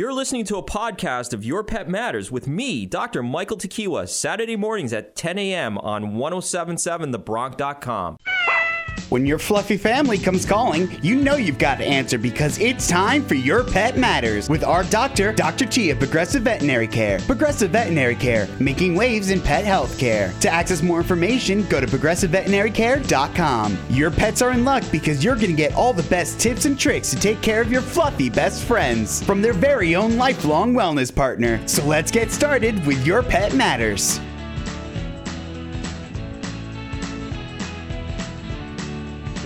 You're listening to a podcast of Your Pet Matters with me, Dr. Michael Tequila, Saturday mornings at 10 a.m. on 1077thebronc.com. When your fluffy family comes calling, you know you've got to answer because it's time for Your Pet Matters with our doctor, Dr. T of Progressive Veterinary Care. Progressive Veterinary Care, making waves in pet health care. To access more information, go to progressiveveterinarycare.com. Your pets are in luck because you're going to get all the best tips and tricks to take care of your fluffy best friends from their very own lifelong wellness partner. So let's get started with Your Pet Matters.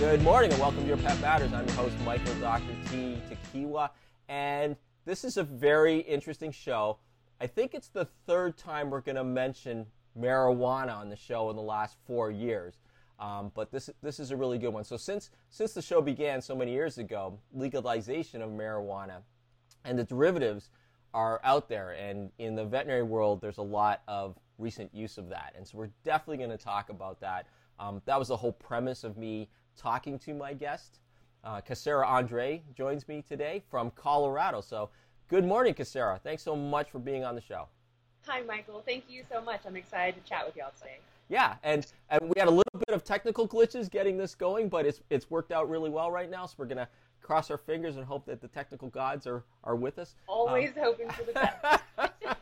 Good morning and welcome to Your Pet Matters. I'm your host, Michael Dr. T. Tequila, and this is a very interesting show. I think it's the third time we're going to mention marijuana on the show in the last four years. Um, but this this is a really good one. So since since the show began so many years ago, legalization of marijuana and the derivatives are out there, and in the veterinary world, there's a lot of recent use of that, and so we're definitely going to talk about that. Um, that was the whole premise of me talking to my guest. Uh, Casara Andre joins me today from Colorado. So, good morning, Casara. Thanks so much for being on the show. Hi, Michael. Thank you so much. I'm excited to chat with y'all today. Yeah, and, and we had a little bit of technical glitches getting this going, but it's it's worked out really well right now. So we're gonna cross our fingers and hope that the technical gods are, are with us. Always um, hoping for the best.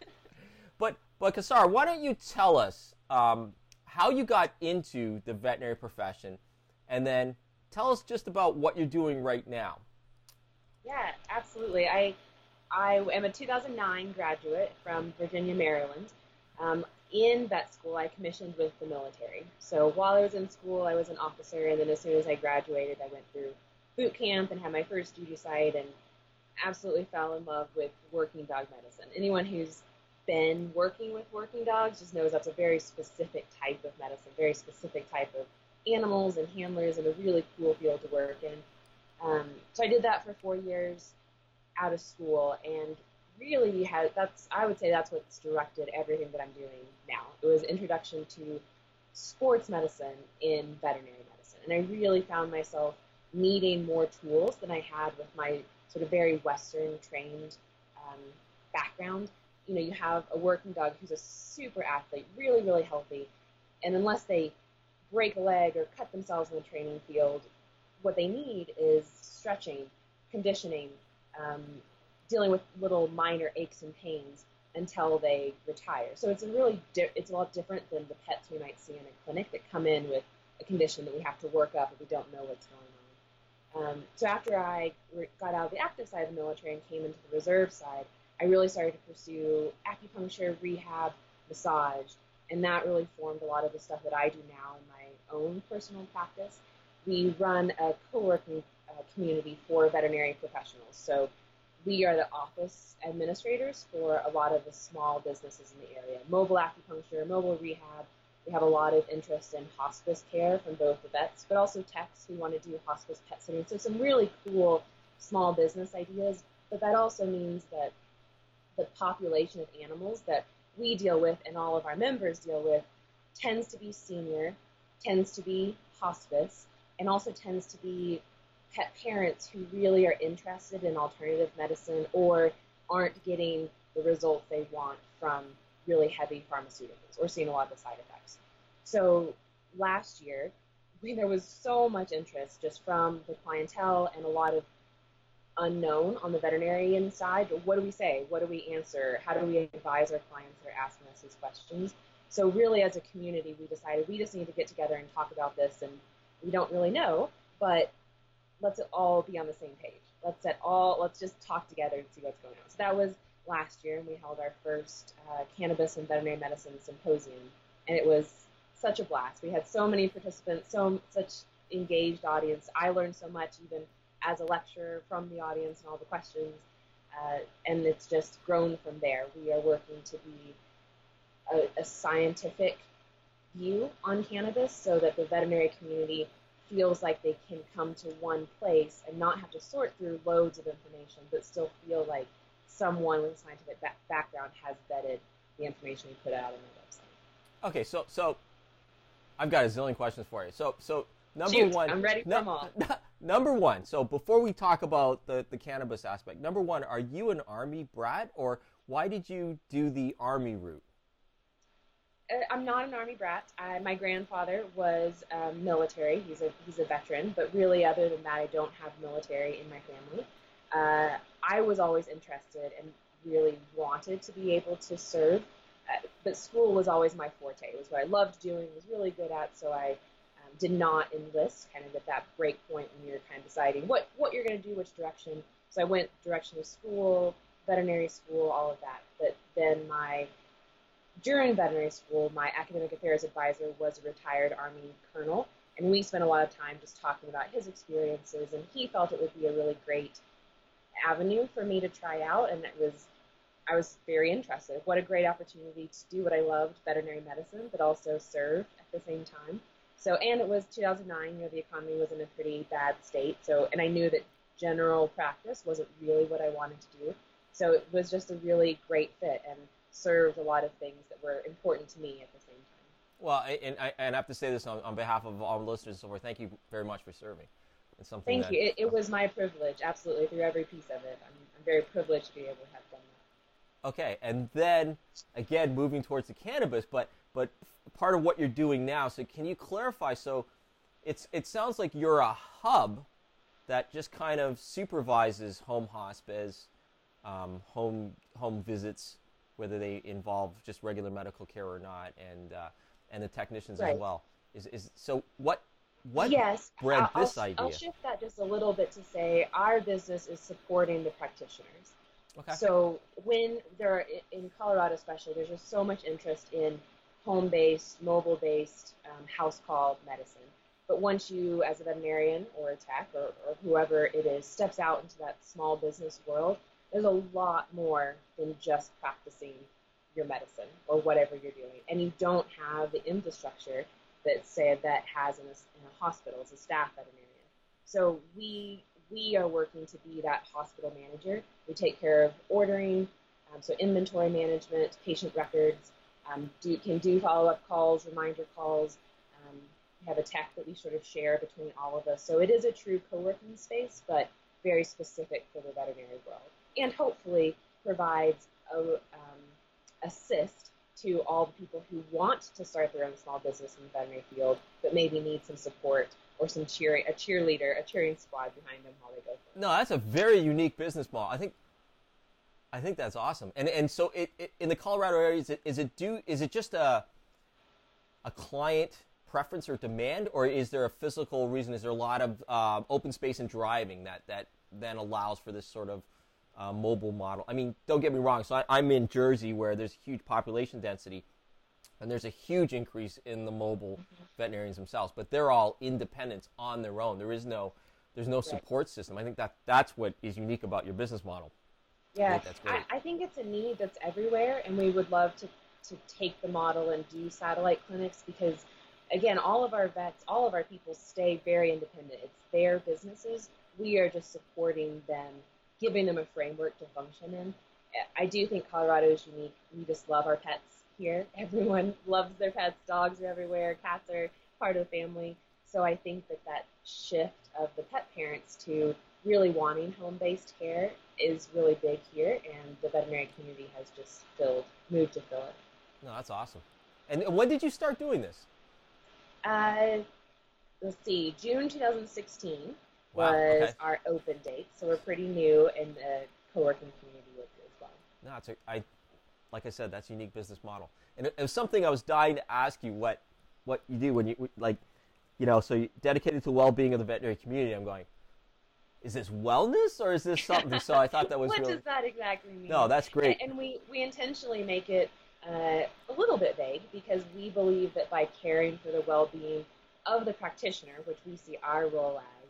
but but Casara, why don't you tell us um, how you got into the veterinary profession? And then tell us just about what you're doing right now. Yeah, absolutely. I I am a 2009 graduate from Virginia, Maryland. Um, in vet school, I commissioned with the military. So while I was in school, I was an officer, and then as soon as I graduated, I went through boot camp and had my first duty site, and absolutely fell in love with working dog medicine. Anyone who's been working with working dogs just knows that's a very specific type of medicine, very specific type of animals and handlers in a really cool field to work in. Um, so I did that for four years out of school, and really had that's I would say that's what's directed everything that I'm doing now. It was introduction to sports medicine in veterinary medicine, and I really found myself needing more tools than I had with my sort of very Western trained um, background. You know, you have a working dog who's a super athlete, really, really healthy, and unless they break a leg or cut themselves in the training field, what they need is stretching, conditioning, um, dealing with little minor aches and pains until they retire. So it's a really di- it's a lot different than the pets we might see in a clinic that come in with a condition that we have to work up if we don't know what's going on. Um, so after I re- got out of the active side of the military and came into the reserve side, I really started to pursue acupuncture, rehab, massage, and that really formed a lot of the stuff that I do now in my own personal practice. We run a co-working uh, community for veterinary professionals. So we are the office administrators for a lot of the small businesses in the area. Mobile acupuncture, mobile rehab. We have a lot of interest in hospice care from both the vets, but also techs who want to do hospice pet sitting. So some really cool small business ideas. But that also means that the population of animals that we deal with and all of our members deal with tends to be senior, tends to be hospice, and also tends to be pet parents who really are interested in alternative medicine or aren't getting the results they want from really heavy pharmaceuticals or seeing a lot of the side effects. So last year, there was so much interest just from the clientele and a lot of unknown on the veterinarian side. What do we say? What do we answer? How do we advise our clients that are asking us these questions? So really, as a community, we decided we just need to get together and talk about this. And we don't really know, but let's all be on the same page. Let's at all let's just talk together and see what's going on. So that was last year, and we held our first uh, cannabis and veterinary medicine symposium, and it was such a blast. We had so many participants, so such engaged audience. I learned so much even as a lecturer from the audience and all the questions. Uh, and it's just grown from there. We are working to be a, a, scientific view on cannabis so that the veterinary community feels like they can come to one place and not have to sort through loads of information, but still feel like someone with a scientific ba- background has vetted the information we put out on the website. Okay, so so I've got a zillion questions for you. So so number Shoot, one, I'm ready for no, them all. number one. So before we talk about the, the cannabis aspect, number one, are you an army brat, or why did you do the army route? Uh, I'm not an army brat. I, my grandfather was um, military. He's a he's a veteran, but really, other than that, I don't have military in my family. Uh, I was always interested and really wanted to be able to serve, uh, but school was always my forte. It was what I loved doing, was really good at. So I um, did not enlist, kind of at that break point when you're kind of deciding what what you're going to do, which direction. So I went direction of school, veterinary school, all of that. But then my during veterinary school, my academic affairs advisor was a retired Army colonel, and we spent a lot of time just talking about his experiences, and he felt it would be a really great avenue for me to try out, and it was I was very interested. What a great opportunity to do what I loved, veterinary medicine, but also serve at the same time. So, and it was 2009. You know, the economy was in a pretty bad state. So, and I knew that general practice wasn't really what I wanted to do. So, it was just a really great fit. And served a lot of things that were important to me at the same time. Well, and I, and I have to say this on, on behalf of all listeners and so forth. Thank you very much for serving. It's something. Thank that, you. It, it, was my privilege, absolutely, through every piece of it. I'm, I'm very privileged to be able to have done that. Okay, and then again, moving towards the cannabis, but but part of what you're doing now. So, can you clarify? So, it's it sounds like you're a hub that just kind of supervises home hospice, um, home home visits, whether they involve just regular medical care or not, and uh, and the technicians right. as well. Is, is so what what yes, bred I'll, this idea? I'll shift that just a little bit to say our business is supporting the practitioners. Okay. So when there are, in Colorado especially, there's just so much interest in home-based, mobile-based, um, house call medicine. But once you, as a veterinarian or a tech or, or whoever it is, steps out into that small business world, there's a lot more than just practicing your medicine or whatever you're doing. And you don't have the infrastructure that say vet has in a, in a hospital as a staff veterinarian. So we we are working to be that hospital manager. We take care of ordering, um, so inventory management, patient records, um, do, can do follow-up calls, reminder calls. Um, we have a tech that we sort of share between all of us. So it is a true co-working space, but very specific for the veterinary world and hopefully provides a um, assist to all the people who want to start their own small business in the veterinary field, but maybe need some support or some cheering, a cheerleader, a cheering squad behind them while they go. No, that's a very unique business model. I think, I think that's awesome. And and so it, it in the Colorado area, is it is it do is it just a a client preference or demand, or is there a physical reason? Is there a lot of uh, open space and driving that that then allows for this sort of uh, mobile model. I mean, don't get me wrong. So I, am in Jersey where there's huge population density, and there's a huge increase in the mobile mm-hmm. veterinarians themselves. But they're all independents on their own. There is no there's no support system. I think that that's what is unique about your business model. Yeah, I, I, I think it's a need that's everywhere, and we would love to to take the model and do satellite clinics because again, all of our vets, all of our people stay very independent. It's their businesses. We are just supporting them giving them a framework to function in. I do think Colorado is unique. We just love our pets here. Everyone loves their pets. Dogs are everywhere. Cats are part of the family. So I think that that shift of the pet parents to really wanting home-based care is really big here, and the veterinary community has just filled, moved to fill it. No, that's awesome. And when did you start doing this? Uh, let's see, June 2016 wow, was okay. our open date. So we're pretty new in the co-working community with as well. No, it's a, I, like I said, that's a unique business model. And it, it was something I was dying to ask you what, what you do when you, like, you know, so dedicated to well-being of the veterinary community. I'm going, is this wellness or is this something? So I thought that was what really... does that exactly mean? No, that's great. And, and we, we intentionally make it uh, a little bit vague because we believe that by caring for the well-being of the practitioner, which we see our role as,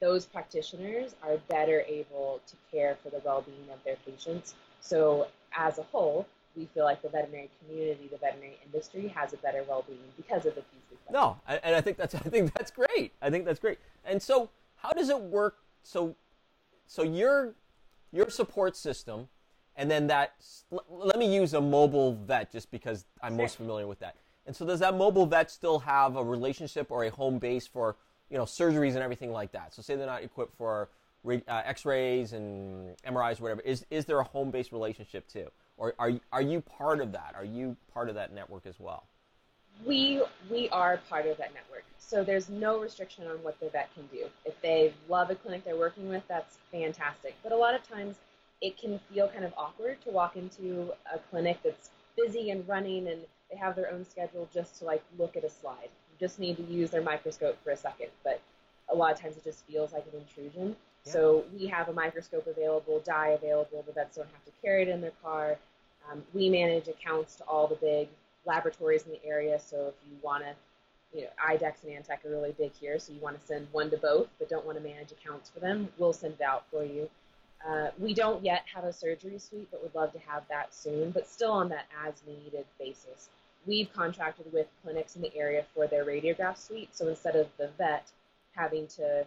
those practitioners are better able to care for the well-being of their patients. So as a whole, we feel like the veterinary community, the veterinary industry has a better well-being because of the pieces. No, and I think that's I think that's great. I think that's great. And so, how does it work? So, so your your support system, and then that. Let me use a mobile vet just because I'm sure. most familiar with that. And so, does that mobile vet still have a relationship or a home base for you know, surgeries and everything like that. So say they're not equipped for uh, X-rays and MRIs, or whatever. Is is there a home-based relationship too, or are are you part of that? Are you part of that network as well? We we are part of that network. So there's no restriction on what the vet can do. If they love a clinic they're working with, that's fantastic. But a lot of times it can feel kind of awkward to walk into a clinic that's busy and running and they have their own schedule just to like look at a slide. Just need to use their microscope for a second, but a lot of times it just feels like an intrusion. Yeah. So we have a microscope available, dye available. The vets don't have to carry it in their car. Um, we manage accounts to all the big laboratories in the area. So if you want to, you know, IDEXX and Antech are really big here. So you want to send one to both, but don't want to manage accounts for them, we'll send it out for you. Uh, we don't yet have a surgery suite, but would love to have that soon, but still on that as needed basis. We've contracted with clinics in the area for their radiograph suite, so instead of the vet having to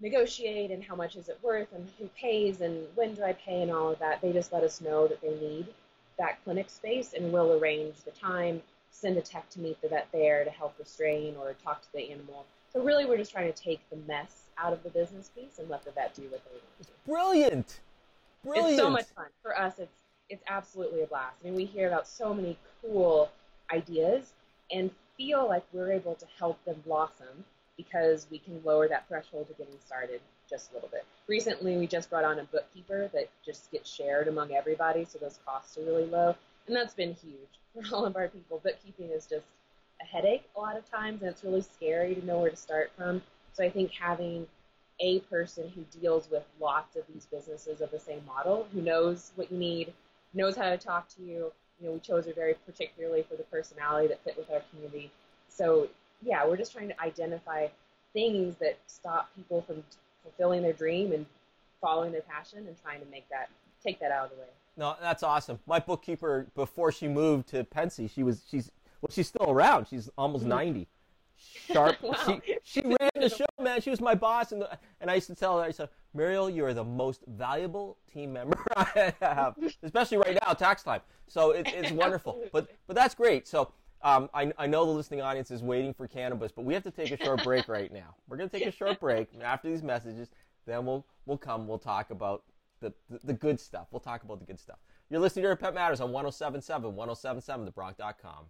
negotiate and how much is it worth and who pays and when do I pay and all of that, they just let us know that they need that clinic space and we'll arrange the time, send a tech to meet the vet there to help restrain or talk to the animal. So really we're just trying to take the mess out of the business piece and let the vet do what they want to. Brilliant. Brilliant. It's so much fun. For us it's it's absolutely a blast. I mean we hear about so many cool ideas and feel like we're able to help them blossom because we can lower that threshold to getting started just a little bit. Recently, we just brought on a bookkeeper that just gets shared among everybody, so those costs are really low, and that's been huge for all of our people. Bookkeeping is just a headache a lot of times, and it's really scary to know where to start from. So I think having a person who deals with lots of these businesses of the same model, who knows what you need, knows how to talk to you. You know, we chose her very particularly for the personality that fit with our community. So yeah, we're just trying to identify things that stop people from fulfilling their dream and following their passion and trying to make that take that out of the way. No, that's awesome. My bookkeeper before she moved to Pensy, she was she's well she's still around. She's almost mm-hmm. 90. Sharp. wow. She she ran the show, man. She was my boss and and I used to tell her I said, "Muriel, you are the most valuable team member I have, especially right now, tax time." So it, it's wonderful. But but that's great. So um, I, I, know the listening audience is waiting for cannabis, but we have to take a short break right now. We're going to take a short break after these messages. Then we'll we'll come. We'll talk about the, the, the good stuff. We'll talk about the good stuff. You're listening to Pet Matters on 1077, 1077, thebronc.com.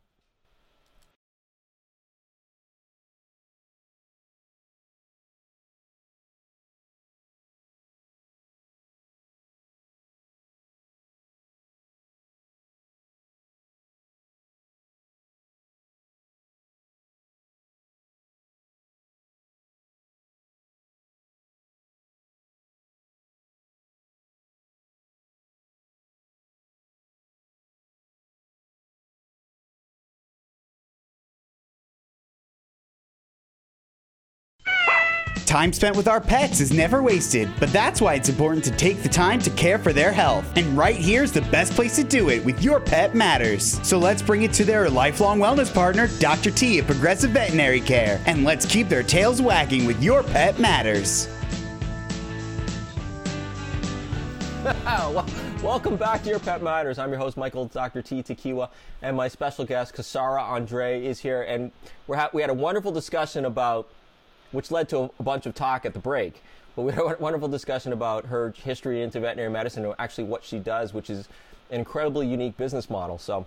Time spent with our pets is never wasted, but that's why it's important to take the time to care for their health. And right here's the best place to do it with Your Pet Matters. So let's bring it to their lifelong wellness partner, Dr. T at Progressive Veterinary Care, and let's keep their tails wagging with Your Pet Matters. Welcome back to Your Pet Matters. I'm your host, Michael Dr. T. Tequila, and my special guest, Casara Andre, is here. And ha- we had a wonderful discussion about which led to a bunch of talk at the break. But we had a wonderful discussion about her history into veterinary medicine and actually what she does, which is an incredibly unique business model. So,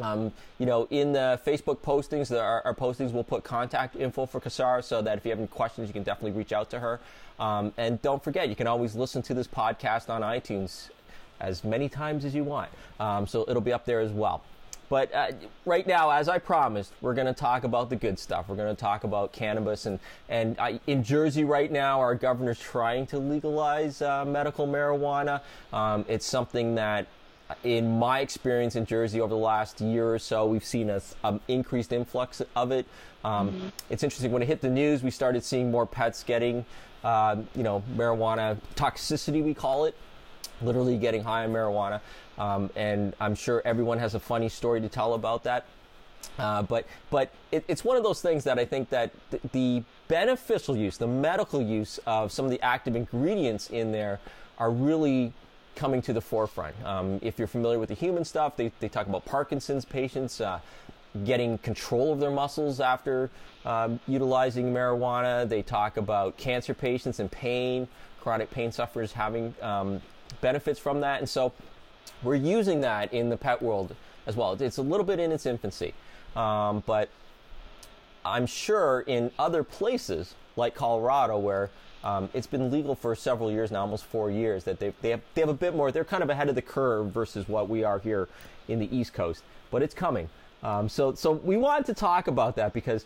um, you know, in the Facebook postings, our, our, postings will put contact info for Casara so that if you have any questions, you can definitely reach out to her. Um, and don't forget, you can always listen to this podcast on iTunes as many times as you want. Um, so it'll be up there as well. But uh, right now, as I promised, we're going to talk about the good stuff. We're going to talk about cannabis. And, and I, in Jersey right now, our governor's trying to legalize uh, medical marijuana. Um, it's something that, in my experience in Jersey over the last year or so, we've seen an um, increased influx of it. Um, mm-hmm. It's interesting. When it hit the news, we started seeing more pets getting, uh, you know, marijuana toxicity, we call it literally getting high on marijuana. Um, and I'm sure everyone has a funny story to tell about that. Uh, but but it, it's one of those things that I think that th- the beneficial use, the medical use of some of the active ingredients in there are really coming to the forefront. Um, if you're familiar with the human stuff, they, they talk about Parkinson's patients. Uh, getting control of their muscles after um, utilizing marijuana. They talk about cancer patients and pain, chronic pain sufferers having um, benefits from that. And so we're using that in the pet world as well. It's a little bit in its infancy, um, but I'm sure in other places like Colorado, where um, it's been legal for several years now, almost four years, that they, they, have, they have a bit more, they're kind of ahead of the curve versus what we are here in the East Coast, but it's coming. Um, so, so we wanted to talk about that because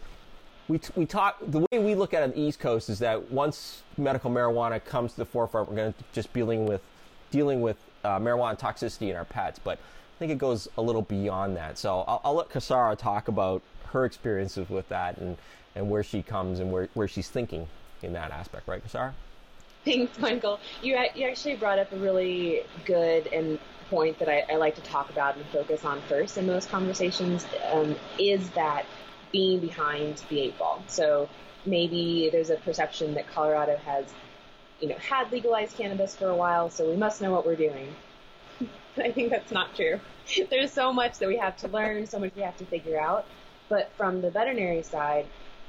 we, t- we talk, the way we look at it on the East Coast is that once medical marijuana comes to the forefront, we're going to just be dealing with, dealing with uh, marijuana toxicity in our pets. But I think it goes a little beyond that. So I'll, I'll let Casara talk about her experiences with that and, and where she comes and where, where she's thinking in that aspect, right, Casara? Thanks, Michael. You, you actually brought up a really good and point that I, I, like to talk about and focus on first in most conversations um, is that being behind the eight ball. So maybe there's a perception that Colorado has, you know, had legalized cannabis for a while, so we must know what we're doing. I think that's not true. There's so much that we have to learn, so much we have to figure out. But from the veterinary side,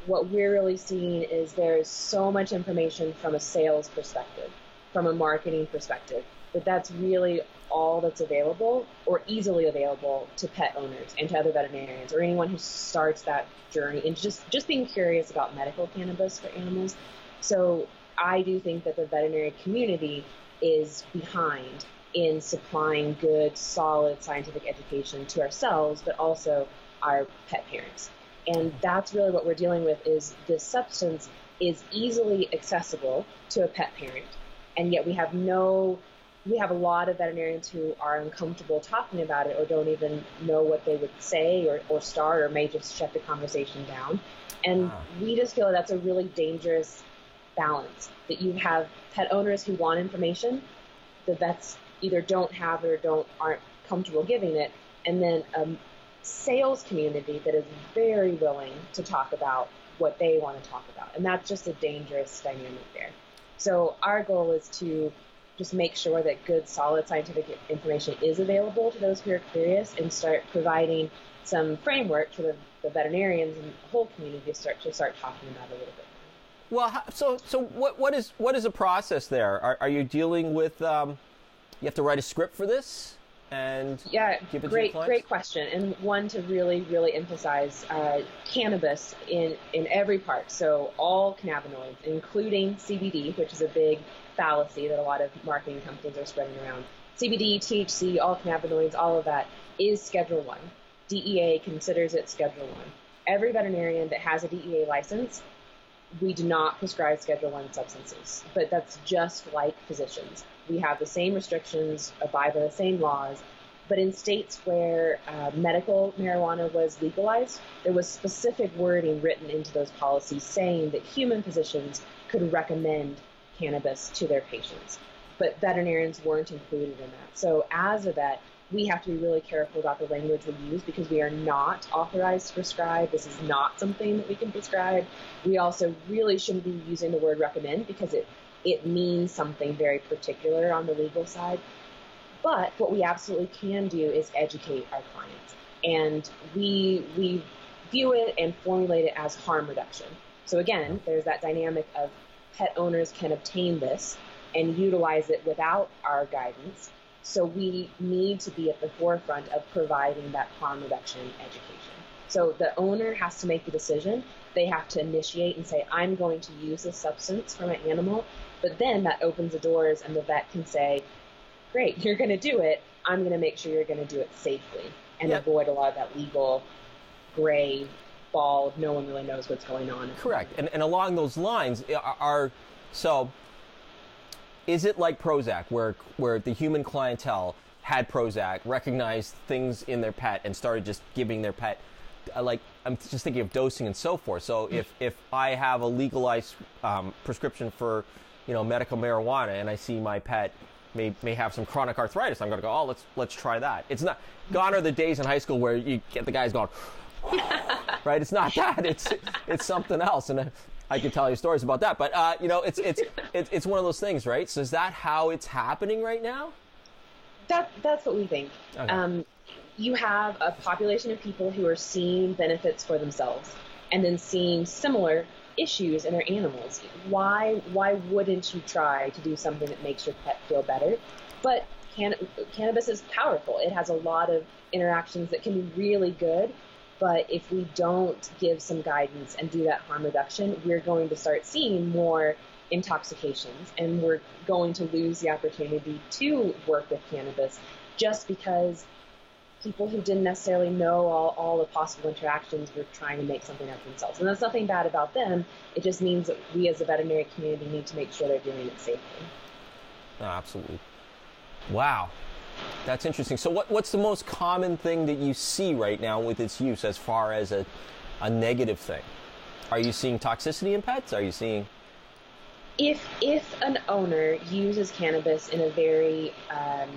what we're really seeing is there's so much information from a sales perspective, from a marketing perspective, that that's really all that's available or easily available to pet owners and to other veterinarians or anyone who starts that journey and just just being curious about medical cannabis for animals. So I do think that the veterinary community is behind in supplying good, solid scientific education to ourselves, but also our pet parents. And that's really what we're dealing with is this substance is easily accessible to a pet parent, and yet we have no we have a lot of veterinarians who are uncomfortable talking about it or don't even know what they would say or, or start or may just shut the conversation down. And wow. we just feel that that's a really dangerous balance that you have pet owners who want information, the vets either don't have it or don't aren't comfortable giving it, and then a sales community that is very willing to talk about what they want to talk about. And that's just a dangerous dynamic there. So our goal is to just make sure that good, solid scientific information is available to those who are curious and start providing some framework for the, the veterinarians and the whole community to start to start talking about a little bit. Well, so so what what is what is the process there? Are, are you dealing with? Um, you have to write a script for this and yeah, great great question and one to really really emphasize uh, cannabis in in every part. So all cannabinoids, including CBD, which is a big fallacy that a lot of marketing companies are spreading around. CBD, THC, all cannabinoids, all of that is Schedule 1. DEA considers it Schedule 1. Every veterinarian that has a DEA license, we do not prescribe Schedule 1 substances, but that's just like physicians. We have the same restrictions, abide by the same laws, but in states where uh, medical marijuana was legalized, there was specific wording written into those policies saying that human physicians could recommend cannabis to their patients. But veterinarians weren't included in that. So as a vet, we have to be really careful about the language we use because we are not authorized to prescribe. This is not something that we can prescribe. We also really shouldn't be using the word recommend because it, it means something very particular on the legal side. But what we absolutely can do is educate our clients. And we, we view it and formulate it as harm reduction. So again, there's that dynamic of pet owners can obtain this and utilize it without our guidance. So we need to be at the forefront of providing that harm reduction education. So the owner has to make the decision. They have to initiate and say, I'm going to use this substance for my animal. But then that opens the doors and the vet can say, great, you're going to do it. I'm going to make sure you're going to do it safely and yep. avoid a lot of that legal gray bald. No one really knows what's going on. Correct. And, and along those lines, are so is it like Prozac, where where the human clientele had Prozac, recognized things in their pet, and started just giving their pet, uh, like I'm just thinking of dosing and so forth. So if if I have a legalized um, prescription for, you know, medical marijuana, and I see my pet may may have some chronic arthritis, I'm going to go, oh, let's let's try that. It's not gone are the days in high school where you get the guys going. right? It's not that. It's it's something else, and I could tell you stories about that. But uh, you know, it's it's it's it's one of those things, right? So is that how it's happening right now? That that's what we think. Okay. Um, you have a population of people who are seeing benefits for themselves and then seeing similar issues in their animals. Why why wouldn't you try to do something that makes your pet feel better? But can, cannabis is powerful. It has a lot of interactions that can be really good. But if we don't give some guidance and do that harm reduction, we're going to start seeing more intoxications and we're going to lose the opportunity to work with cannabis just because people who didn't necessarily know all, all the possible interactions were trying to make something of themselves. And that's nothing bad about them. It just means that we as a veterinary community need to make sure they're doing it safely. Absolutely. Wow. That's interesting. So, what, what's the most common thing that you see right now with its use as far as a, a negative thing? Are you seeing toxicity in pets? Are you seeing. If, if an owner uses cannabis in a very um,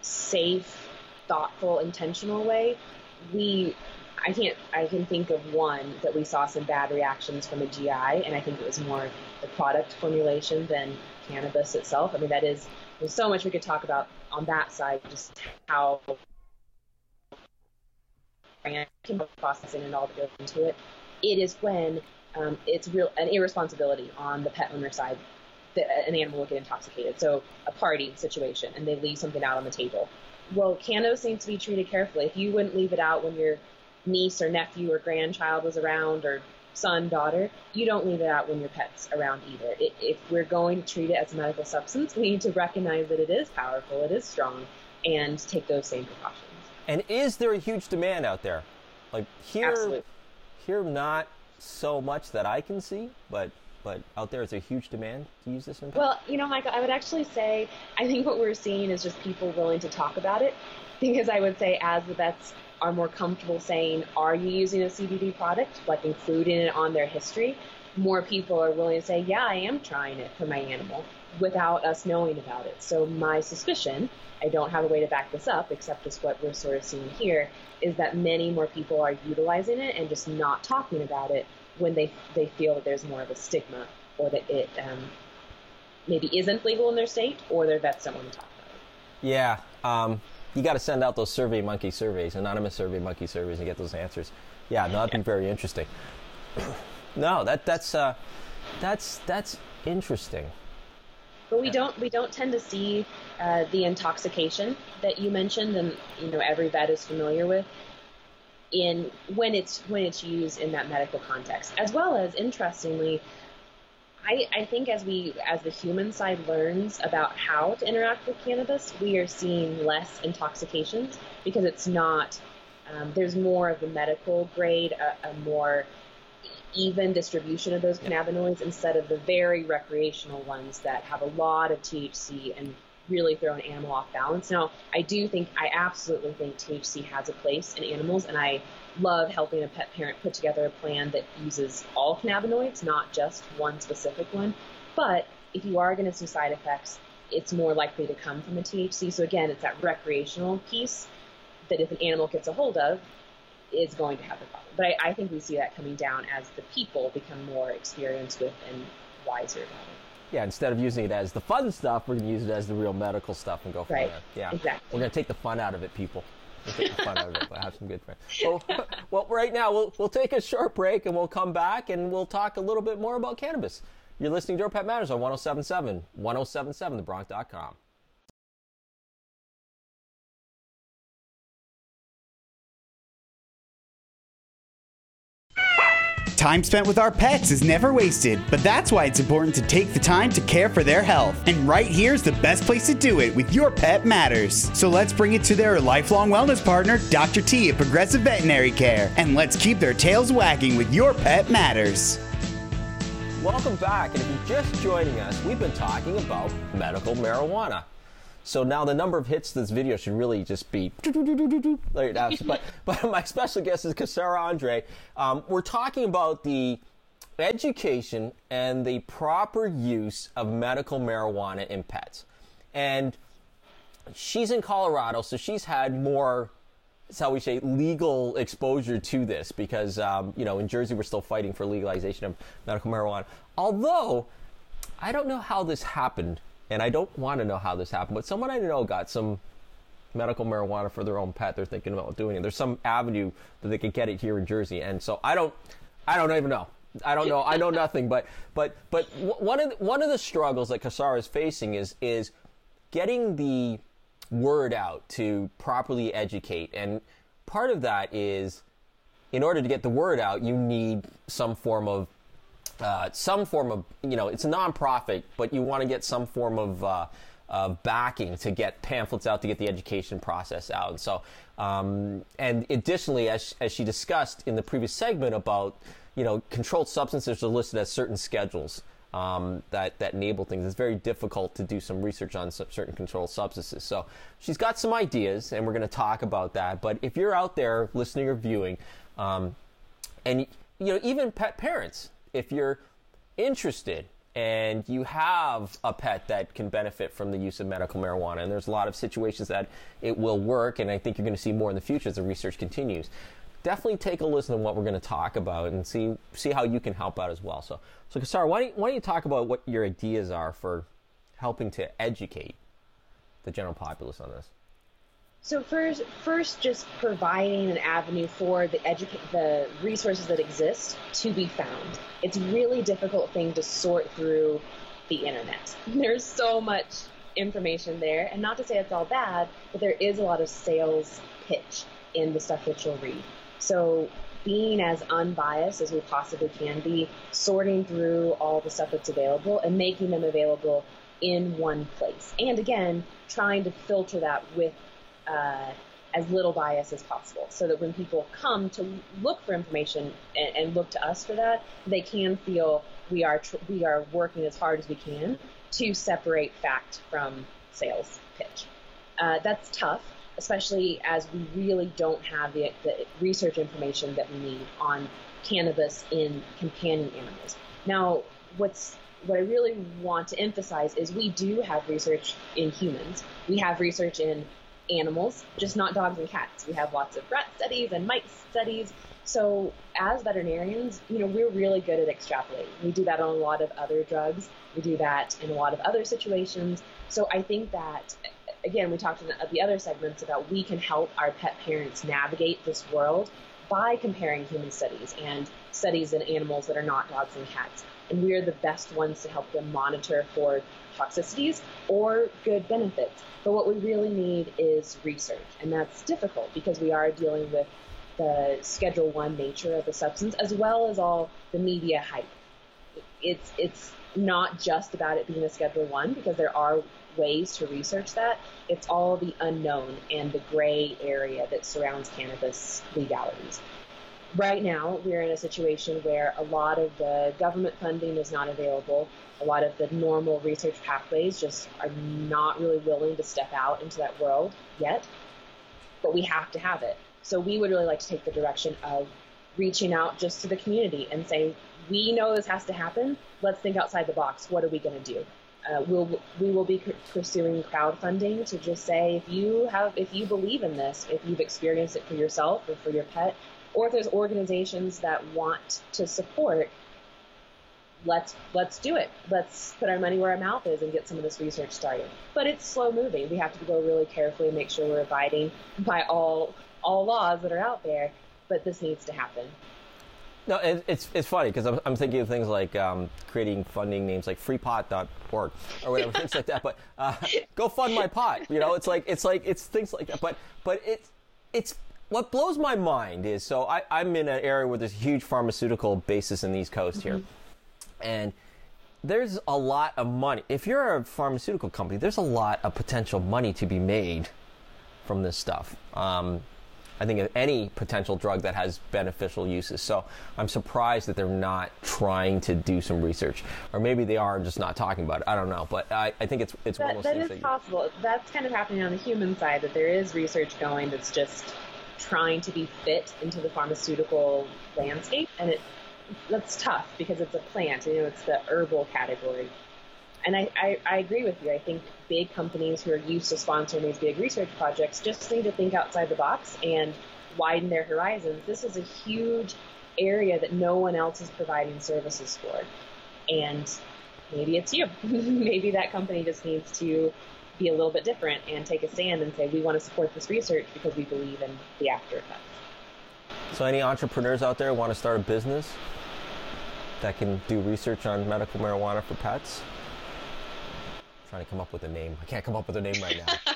safe, thoughtful, intentional way, we I can't I can think of one that we saw some bad reactions from a GI, and I think it was more the product formulation than cannabis itself. I mean, that is there's so much we could talk about on that side, just how processing and all that goes into it. It is when um, it's real an irresponsibility on the pet owner side that an animal will get intoxicated. So a party situation, and they leave something out on the table. Well, cannabis needs to be treated carefully. If you wouldn't leave it out when your niece or nephew or grandchild was around, or son, daughter, you don't leave it out when your pet's around either. It, if we're going to treat it as a medical substance, we need to recognize that it is powerful, it is strong, and take those same precautions. And is there a huge demand out there? Like here, Absolutely. here not so much that I can see, but but out there is a huge demand to use this in pets. Well, you know, Michael, I would actually say I think what we're seeing is just people willing to talk about it. Because I would say, as the vets are more comfortable saying, Are you using a CBD product? Like including it on their history, more people are willing to say, Yeah, I am trying it for my animal without us knowing about it. So, my suspicion, I don't have a way to back this up except just what we're sort of seeing here, is that many more people are utilizing it and just not talking about it when they they feel that there's more of a stigma or that it um, maybe isn't legal in their state or their vets don't want to talk about it. Yeah, um, you got to send out those Survey Monkey surveys, anonymous Survey Monkey surveys, and get those answers. Yeah, no, that'd be very interesting. no, that that's uh, that's that's interesting. But we don't we don't tend to see uh, the intoxication that you mentioned, and you know every vet is familiar with in when it's when it's used in that medical context, as well as interestingly. I, I think as we as the human side learns about how to interact with cannabis, we are seeing less intoxications because it's not um, there's more of the medical grade, a, a more even distribution of those cannabinoids instead of the very recreational ones that have a lot of THC and really throw an animal off balance. Now, I do think, I absolutely think THC has a place in animals, and I love helping a pet parent put together a plan that uses all cannabinoids, not just one specific one. But if you are going to see side effects, it's more likely to come from the THC. So again, it's that recreational piece that if an animal gets a hold of, is going to have the problem. But I, I think we see that coming down as the people become more experienced with and wiser about it. Yeah, instead of using it as the fun stuff, we're going to use it as the real medical stuff and go from Right. there. Yeah, Exactly. We're going to take the fun out of it, people. Fun out of it. We'll have some good friends. Well, well, right now we'll we'll take a short break and we'll come back and we'll talk a little bit more about cannabis. You're listening to Our Pet Matters on 1077, 1077, Time spent with our pets is never wasted, but that's why it's important to take the time to care for their health. And right here's the best place to do it with Your Pet Matters. So let's bring it to their lifelong wellness partner, Dr. T at Progressive Veterinary Care, and let's keep their tails wagging with Your Pet Matters. Welcome back, and if you're just joining us, we've been talking about medical marijuana. So now the number of hits to this video should really just be. But, but my special guest is Casara Andre. Um, we're talking about the education and the proper use of medical marijuana in pets. And she's in Colorado, so she's had more how we say legal exposure to this because um, you know in Jersey we're still fighting for legalization of medical marijuana. Although I don't know how this happened, and I don't want to know how this happened, but someone I know got some medical marijuana for their own pet, they're thinking about doing it. There's some avenue that they could get it here in Jersey, and so I don't, I don't even know. I don't know. I know nothing. But but but one of the, one of the struggles that Casara is facing is is getting the word out to properly educate, and part of that is in order to get the word out, you need some form of uh, some form of you know it's a nonprofit, but you want to get some form of uh, of backing to get pamphlets out to get the education process out. And so, um, and additionally, as, as she discussed in the previous segment about, you know, controlled substances are listed as certain schedules. Um, that that enable things. It's very difficult to do some research on some certain controlled substances. So she's got some ideas, and we're going to talk about that. But if you're out there listening or viewing, um, and you know even pet parents, if you're interested and you have a pet that can benefit from the use of medical marijuana, and there's a lot of situations that it will work, and I think you're going to see more in the future as the research continues. Definitely take a listen to what we're going to talk about and see see how you can help out as well. So, so Casara, why don't, why don't you talk about what your ideas are for helping to educate the general populace on this? So first, first, just providing an avenue for the educate the resources that exist to be found. It's a really difficult thing to sort through the internet. There's so much information there, and not to say it's all bad, but there is a lot of sales pitch in the stuff that you'll read. So being as unbiased as we possibly can be, sorting through all the stuff that's available and making them available in one place. And again, trying to filter that with uh, as little bias as possible so that when people come to look for information and, and look to us for that, they can feel we are tr- we are working as hard as we can to separate fact from sales pitch. Uh, that's tough, especially as we really don't have the, the research information that we need on cannabis in companion animals. Now, what's what I really want to emphasize is we do have research in humans. We have research in animals, just not dogs and cats. We have lots of rat studies and mice studies. So as veterinarians, you know, we're really good at extrapolating. We do that on a lot of other drugs. We do that in a lot of other situations. So I think that again, we talked in the other segments about we can help our pet parents navigate this world by comparing human studies and studies in animals that are not dogs and cats. And we're the best ones to help them monitor for toxicities or good benefits. But what we really need is research, and that's difficult because we are dealing with the Schedule One nature of the substance as well as all the media hype. It's it's not just about it being a Schedule One because there are ways to research that. It's all the unknown and the gray area that surrounds cannabis legalities. Right now, we're in a situation where a lot of the government funding is not available a lot of the normal research pathways just are not really willing to step out into that world yet, but we have to have it. So we would really like to take the direction of reaching out just to the community and saying, we know this has to happen. Let's think outside the box. What are we going to do? Uh, we'll, we will be pursuing crowdfunding to just say if you have if you believe in this, if you've experienced it for yourself or for your pet, or if there's organizations that want to support, let's let's do it. Let's put our money where our mouth is and get some of this research started. But it's slow moving. We have to go really carefully and make sure we're abiding by all all laws that are out there. But this needs to happen. No, it's it's funny because I'm, I'm thinking of things like um, creating funding names like freepot.org or whatever things like that. But uh, go fund my pot. You know, it's like it's like it's things like that. But but it's it's what blows my mind is so I, I'm in an area where there's a huge pharmaceutical basis in the East Coast here. Mm-hmm and there's a lot of money. If you're a pharmaceutical company, there's a lot of potential money to be made from this stuff. Um, I think of any potential drug that has beneficial uses. So I'm surprised that they're not trying to do some research, or maybe they are just not talking about it. I don't know, but I, I think it's it's that, one of those that is possible. That's kind of happening on the human side. That there is research going that's just trying to be fit into the pharmaceutical landscape, and it that's tough because it's a plant. You know, it's the herbal category. And I, I, I agree with you. I think big companies who are used to sponsoring these big research projects just need to think outside the box and widen their horizons. This is a huge area that no one else is providing services for. And maybe it's you. maybe that company just needs to be a little bit different and take a stand and say we want to support this research because we believe in the after effects. So, any entrepreneurs out there want to start a business that can do research on medical marijuana for pets? Trying to come up with a name. I can't come up with a name right now.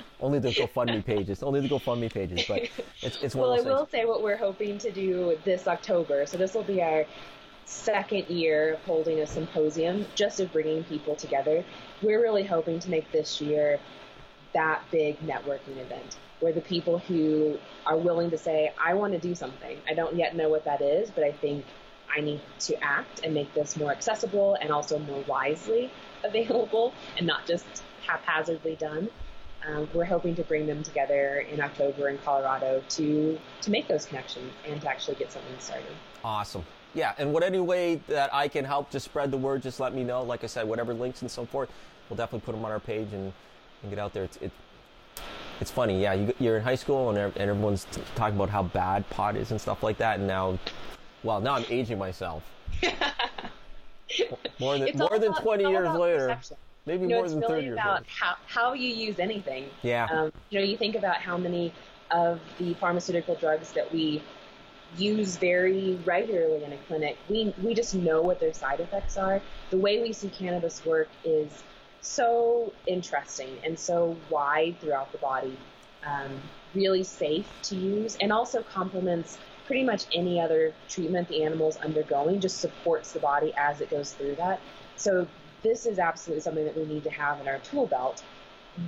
only the GoFundMe pages. Only the GoFundMe pages. But it's it's one well, I will things. say what we're hoping to do this October. So this will be our second year of holding a symposium, just of bringing people together. We're really hoping to make this year that big networking event where the people who are willing to say, I want to do something. I don't yet know what that is, but I think I need to act and make this more accessible and also more wisely available and not just haphazardly done. Um, we're hoping to bring them together in October in Colorado to to make those connections and to actually get something started. Awesome. Yeah, and what any way that I can help to spread the word, just let me know. Like I said, whatever links and so forth, we'll definitely put them on our page and, and get out there. It's it, it's funny, yeah. You, you're in high school and, and everyone's t- talking about how bad pot is and stuff like that, and now, well, now I'm aging myself. more than It's more than about- 20 years later, perception. maybe You know, more than really 30 years about later. how, how you use anything. Yeah. Um, you know, you think about how many of the pharmaceutical drugs that we use very regularly in a clinic, we, we just know what their side effects are. The way we see cannabis work is so interesting and so wide throughout the body, um, really safe to use, and also complements pretty much any other treatment the animal's undergoing, just supports the body as it goes through that. So this is absolutely something that we need to have in our tool belt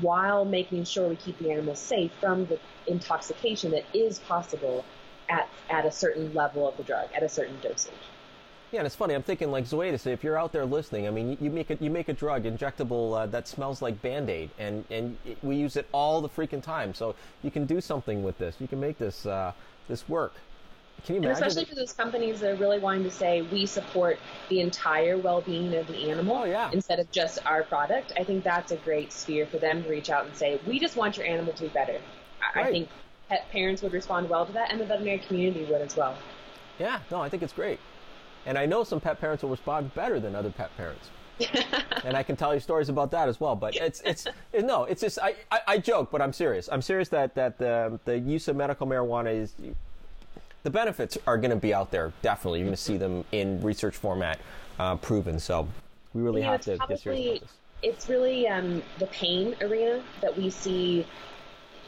while making sure we keep the animals safe from the intoxication that is possible at, at a certain level of the drug, at a certain dosage. Yeah, and it's funny. I'm thinking like Zoetis. If you're out there listening, I mean, you, make a, you make a drug injectable uh, that smells like Band Aid, and and we use it all the freaking time. So you can do something with this. You can make this uh, this work. Can you And especially for those companies that are really wanting to say we support the entire well-being of the animal Oh, yeah. instead of just our product, I think that's a great sphere for them to reach out and say, we just want your animal to be better. I, I think pet parents would respond well to that, and the veterinary community would as well. yeah, no, I think it's great, and I know some pet parents will respond better than other pet parents. and I can tell you stories about that as well. But it's it's it- no, it's just I, I, I joke, but I'm serious. I'm serious that that the the use of medical marijuana is the benefits are going to be out there. Definitely, you're going to see them in research format, uh, proven. So we really You know, have to get serious probably about this. it's really um, the pain arena that we see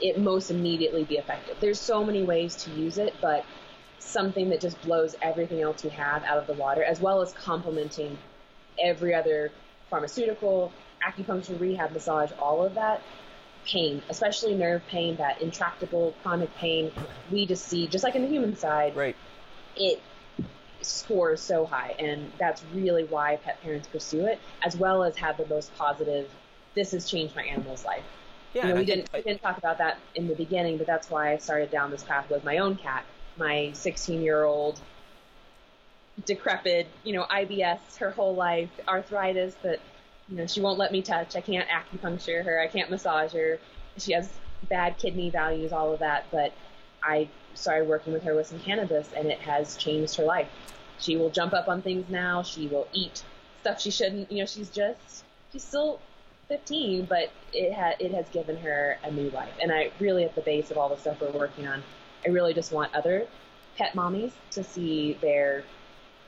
it most immediately be effective. There's so many ways to use it, but something that just blows everything else we have out of the water, as well as complementing every other pharmaceutical, acupuncture, rehab, massage, all of that. Pain, especially nerve pain, that intractable chronic pain, we just see, just like in the human side, Right. it scores so high, and that's really why pet parents pursue it, as well as have the most positive. This has changed my animal's life. Yeah. you know, we didn't we didn't talk about that in the beginning, but that's why I started down this path with my own cat, my 16 year old, decrepit, you know, IBS her whole life, arthritis that you know she won't let me touch. I can't acupuncture her. I can't massage her. She has bad kidney values, all of that. But I started working with her with some cannabis, and it has changed her life. She will jump up on things now. She will eat stuff she shouldn't. You know, she's just she's still 15, but it ha- it has given her a new life. And I really, at the base of all the stuff we're working on, I really just want other pet mommies to see their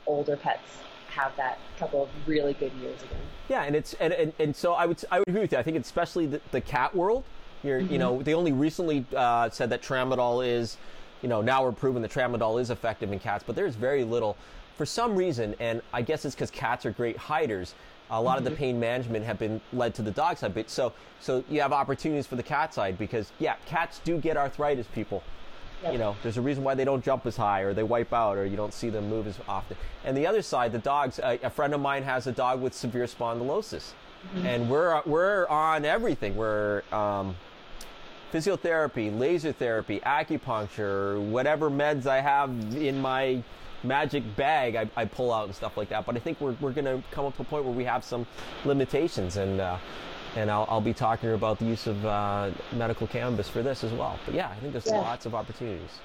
older pets have that couple of really good years again. Yeah, and it's and, and, and so I would I would agree with you. I think especially the, the cat world. You're, You know, they only recently uh, said that tramadol is, you know, now we're proving that tramadol is effective in cats, but there's very little, for some reason, and I guess it's because cats are great hiders. A lot of the pain management have been led to the dog side, but so so you have opportunities for the cat side because yeah, cats do get arthritis, people. Yep. You know, there's a reason why they don't jump as high or they wipe out or you don't see them move as often. And the other side, the dogs, a, a friend of mine has a dog with severe spondylosis. And we're, we're on everything. We're um, physiotherapy, laser therapy, acupuncture, whatever meds I have in my magic bag, I, I pull out and stuff like that. But I think we're, we're going to come up to a point where we have some limitations. And, uh, and I'll, I'll be talking about the use of uh, medical cannabis for this as well. But yeah, I think there's Yeah. lots of opportunities.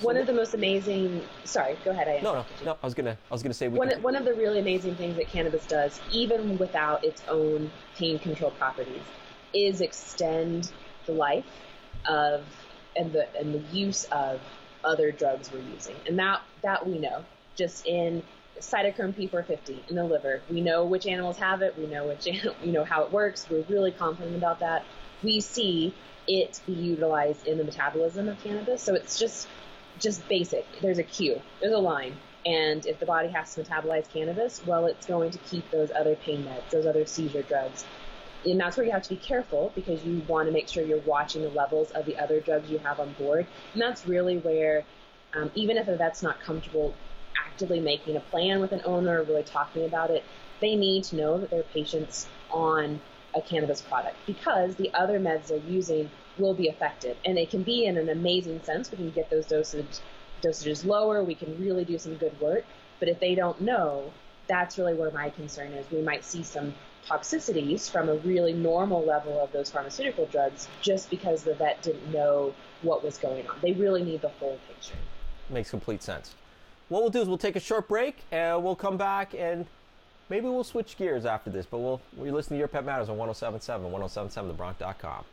one of the most amazing. Sorry, go ahead. I no, no, no. I was gonna, I was gonna say one. Can... One of the really amazing things that cannabis does, even without its own pain control properties, is extend the life of and the and the use of other drugs we're using, and that that we know just in cytochrome P450 in the liver. We know which animals have it. We know which you know how it works. We're really confident about that. We see it be utilized in the metabolism of cannabis. So it's just just basic. There's a cue. There's a line. And if the body has to metabolize cannabis, well, it's going to keep those other pain meds, those other seizure drugs. And that's where you have to be careful because you want to make sure you're watching the levels of the other drugs you have on board. And that's really where, um, even if a vet's not comfortable actively making a plan with an owner, really talking about it, they need to know that their patient's on a cannabis product because the other meds they're using will be affected. And it can be in an amazing sense. We can get those dosage, dosages lower. We can really do some good work. But if they don't know, that's really where my concern is. We might see some toxicities from a really normal level of those pharmaceutical drugs just because the vet didn't know what was going on. They really need the whole picture. Makes complete sense. What we'll do is we'll take a short break and we'll come back and maybe we'll switch gears after this, but we'll we listen to Your Pet Matters on 1077, 1077thebronc.com.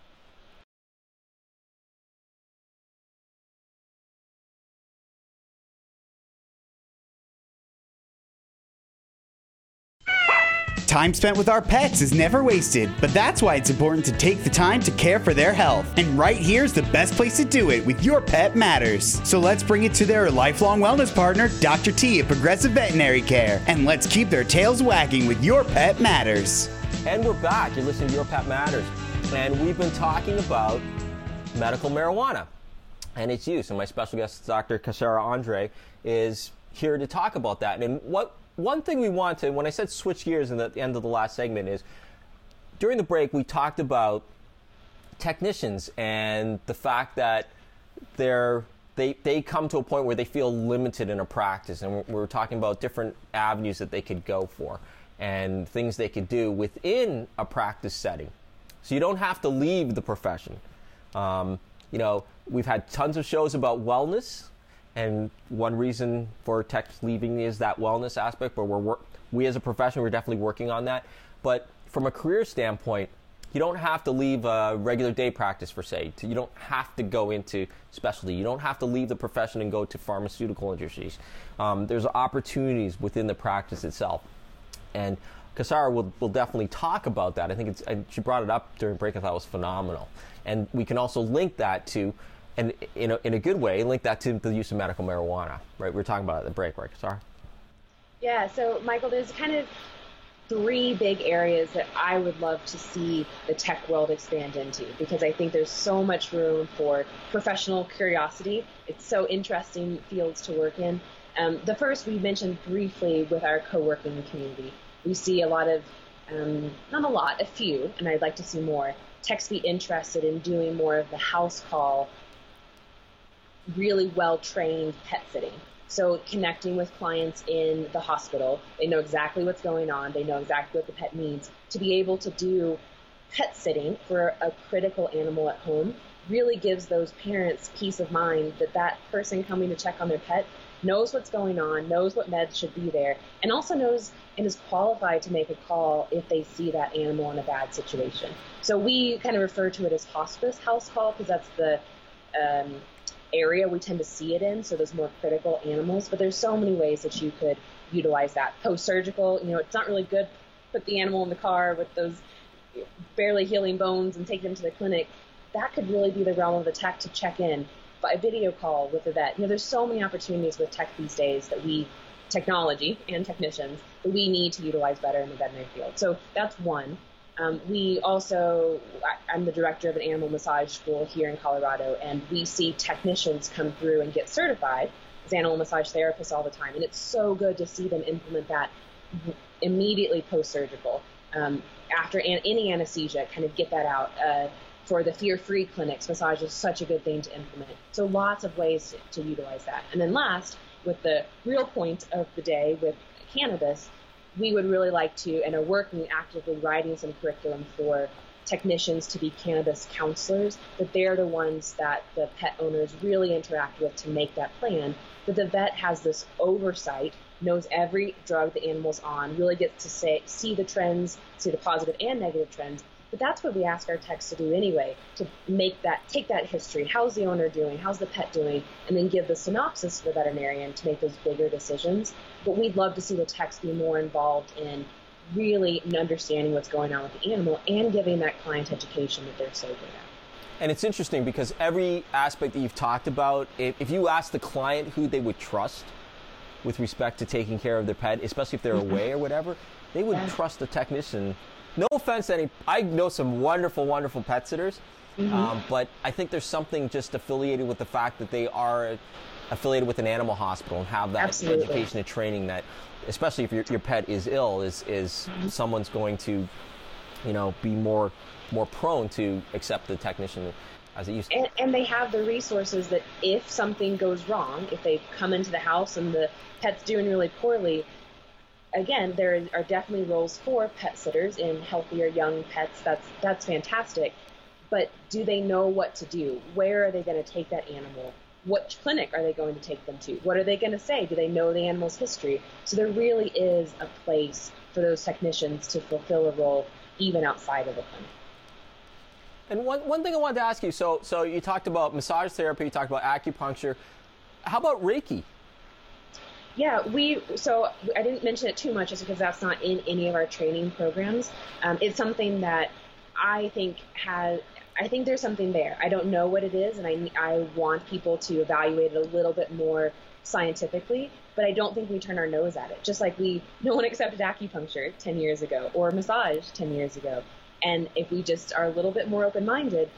Time spent with our pets is never wasted, but that's why it's important to take the time to care for their health. And right here's the best place to do it with Your Pet Matters. So let's bring it to their lifelong wellness partner, Dr. T at Progressive Veterinary Care. And let's keep their tails wagging with Your Pet Matters. And we're back. You're listening to Your Pet Matters. And we've been talking about medical marijuana and its use. And my special guest, Dr. Casara Andre, is here to talk about that. And what one thing we wanted when I said switch gears in the, end of the last segment, is during the break we talked about technicians and the fact that they're they, they come to a point where they feel limited in a practice, and we're, we're talking about different avenues that they could go for and things they could do within a practice setting. So you don't have to leave the profession. Um, you know, we've had tons of shows about wellness and one reason for tech leaving is that wellness aspect. But we're work- we as a profession, we're definitely working on that. But from a career standpoint, you don't have to leave a regular day practice for say. You don't have to go into specialty. You don't have to leave the profession and go to pharmaceutical industries. Um, there's opportunities within the practice itself, and Casara will, will definitely talk about that. I think it's, she brought it up during break. I thought it was phenomenal, and we can also link that to and in a, in a good way, link that to the use of medical marijuana, right? We were talking about at the break, right? Sorry. Yeah. So, Michael, there's kind of three big areas that I would love to see the tech world expand into because I think there's so much room for professional curiosity. It's so interesting fields to work in. Um, the first we mentioned briefly with our co-working community. We see a lot of, um, not a lot, a few, and I'd like to see more. Techs be interested in doing more of the house call really well trained pet sitting. So connecting with clients in the hospital, they know exactly what's going on, they know exactly what the pet needs. To be able to do pet sitting for a critical animal at home really gives those parents peace of mind that that person coming to check on their pet knows what's going on, knows what meds should be there, and also knows and is qualified to make a call if they see that animal in a bad situation. So we kind of refer to it as hospice house call because that's the um, area we tend to see it in, so those more critical animals. But there's so many ways that you could utilize that. Post surgical, you know, it's not really good. Put the animal in the car with those barely healing bones and take them to the clinic. That could really be the realm of the tech to check in by video call with the vet. You know, there's so many opportunities with tech these days that we, technology and technicians, that we need to utilize better in the veterinary field. So that's one. Um, we also, I'm the director of an animal massage school here in Colorado, and we see technicians come through and get certified as animal massage therapists all the time. And it's so good to see them implement that immediately post surgical. Um, after an- any anesthesia, kind of get that out. Uh, for the fear free clinics, massage is such a good thing to implement. So, lots of ways to, to utilize that. And then, last, with the real point of the day with cannabis, we would really like to and are working actively writing some curriculum for technicians to be cannabis counselors, that they're the ones that the pet owners really interact with to make that plan. But the vet has this oversight, knows every drug the animal's on, really gets to say, see the trends, see the positive and negative trends. But that's what we ask our techs to do anyway, to make that, take that history. How's the owner doing? How's the pet doing? And then give the synopsis to the veterinarian to make those bigger decisions. But we'd love to see the techs be more involved in really understanding what's going on with the animal and giving that client education that they're so good at. And it's interesting because every aspect that you've talked about, if, if you ask the client who they would trust with respect to taking care of their pet, especially if they're mm-hmm. away or whatever, they would yeah. trust the technician. No offense to any, I know some wonderful, wonderful pet sitters, mm-hmm. um, but I think there's something just affiliated with the fact that they are affiliated with an animal hospital and have that Absolutely. education and training that especially if your, your pet is ill, is is mm-hmm. someone's going to, you know, be more more prone to accept the technician as it used to. And, and they have the resources that if something goes wrong, if they come into the house and the pet's doing really poorly, again, there are definitely roles for pet sitters in healthier young pets. That's that's fantastic. But do they know what to do? Where are they going to take that animal? what clinic are they going to take them to? What are they going to say? Do they know the animal's history? So there really is a place for those technicians to fulfill a role even outside of the clinic. And one, one thing I wanted to ask you so, so you talked about massage therapy, you talked about acupuncture. How about Reiki? Yeah, we so I didn't mention it too much just because that's not in any of our training programs. Um, it's something that I think has I think there's something there. I don't know what it is, and I, I want people to evaluate it a little bit more scientifically, but I don't think we turn our nose at it. Just like we, no one accepted acupuncture 10 years ago or massage 10 years ago. And if we just are a little bit more open minded,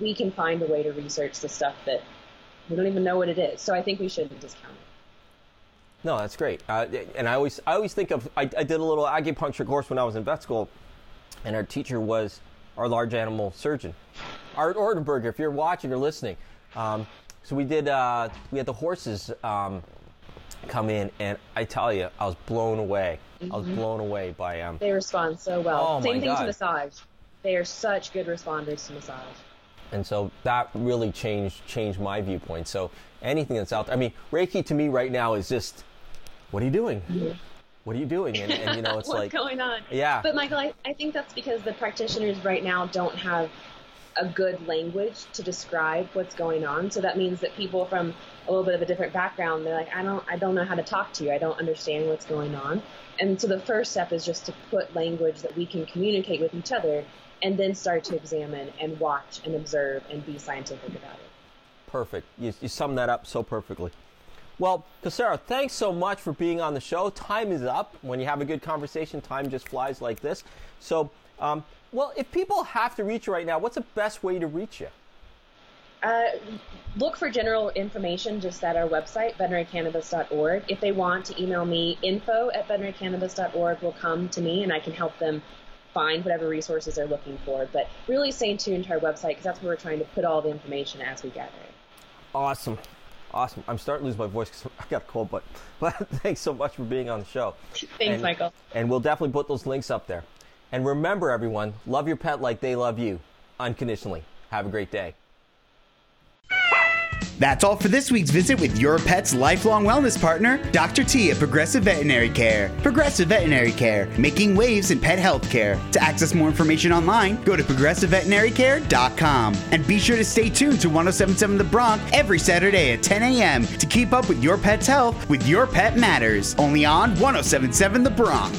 we can find a way to research the stuff that we don't even know what it is. So I think we shouldn't discount it. No, that's great. Uh, and I always, I always think of, I, I did a little acupuncture course when I was in vet school, and our teacher was our large animal surgeon. Art Ortenberger, if you're watching or listening. Um, so we did, uh, we had the horses um, come in, and I tell you, I was blown away. Mm-hmm. I was mm-hmm. blown away by. Um, they respond so well. Oh Same thing God. to massage. They are such good responders to massage. And so that really changed changed my viewpoint. So anything that's out there, I mean, Reiki to me right now is just, what are you doing? What are you doing? And, and you know, it's like What's like, going on? Yeah. But Michael, I, I think that's because the practitioners right now don't have a good language to describe what's going on. So that means that people from a little bit of a different background, they're like, I don't, I don't know how to talk to you. I don't understand what's going on. And so the first step is just to put language that we can communicate with each other, and then start to examine and watch and observe and be scientific about it. Perfect. You, you sum that up so perfectly. Well, Casara, thanks so much for being on the show. Time is up. When you have a good conversation, time just flies like this. So, um, well, if people have to reach you right now, what's the best way to reach you? Uh, look for general information just at our website, veterinarycannabis.org. If they want to email me, info at veterinarycannabis.org will come to me and I can help them find whatever resources they're looking for. But really stay tuned to our website because that's where we're trying to put all the information as we gather it. Awesome. Awesome. I'm starting to lose my voice because I got a cold, but, but thanks so much for being on the show. Thanks, and, Michael. And we'll definitely put those links up there. And remember, everyone, love your pet like they love you unconditionally. Have a great day. That's all for this week's visit with your pet's lifelong wellness partner, Dr. T at Progressive Veterinary Care. Progressive Veterinary Care, making waves in pet health care. To access more information online, go to progressiveveterinarycare.com. And be sure to stay tuned to 1077 The Bronc every Saturday at 10 a.m. to keep up with your pet's health with Your Pet Matters, only on 1077 The Bronc.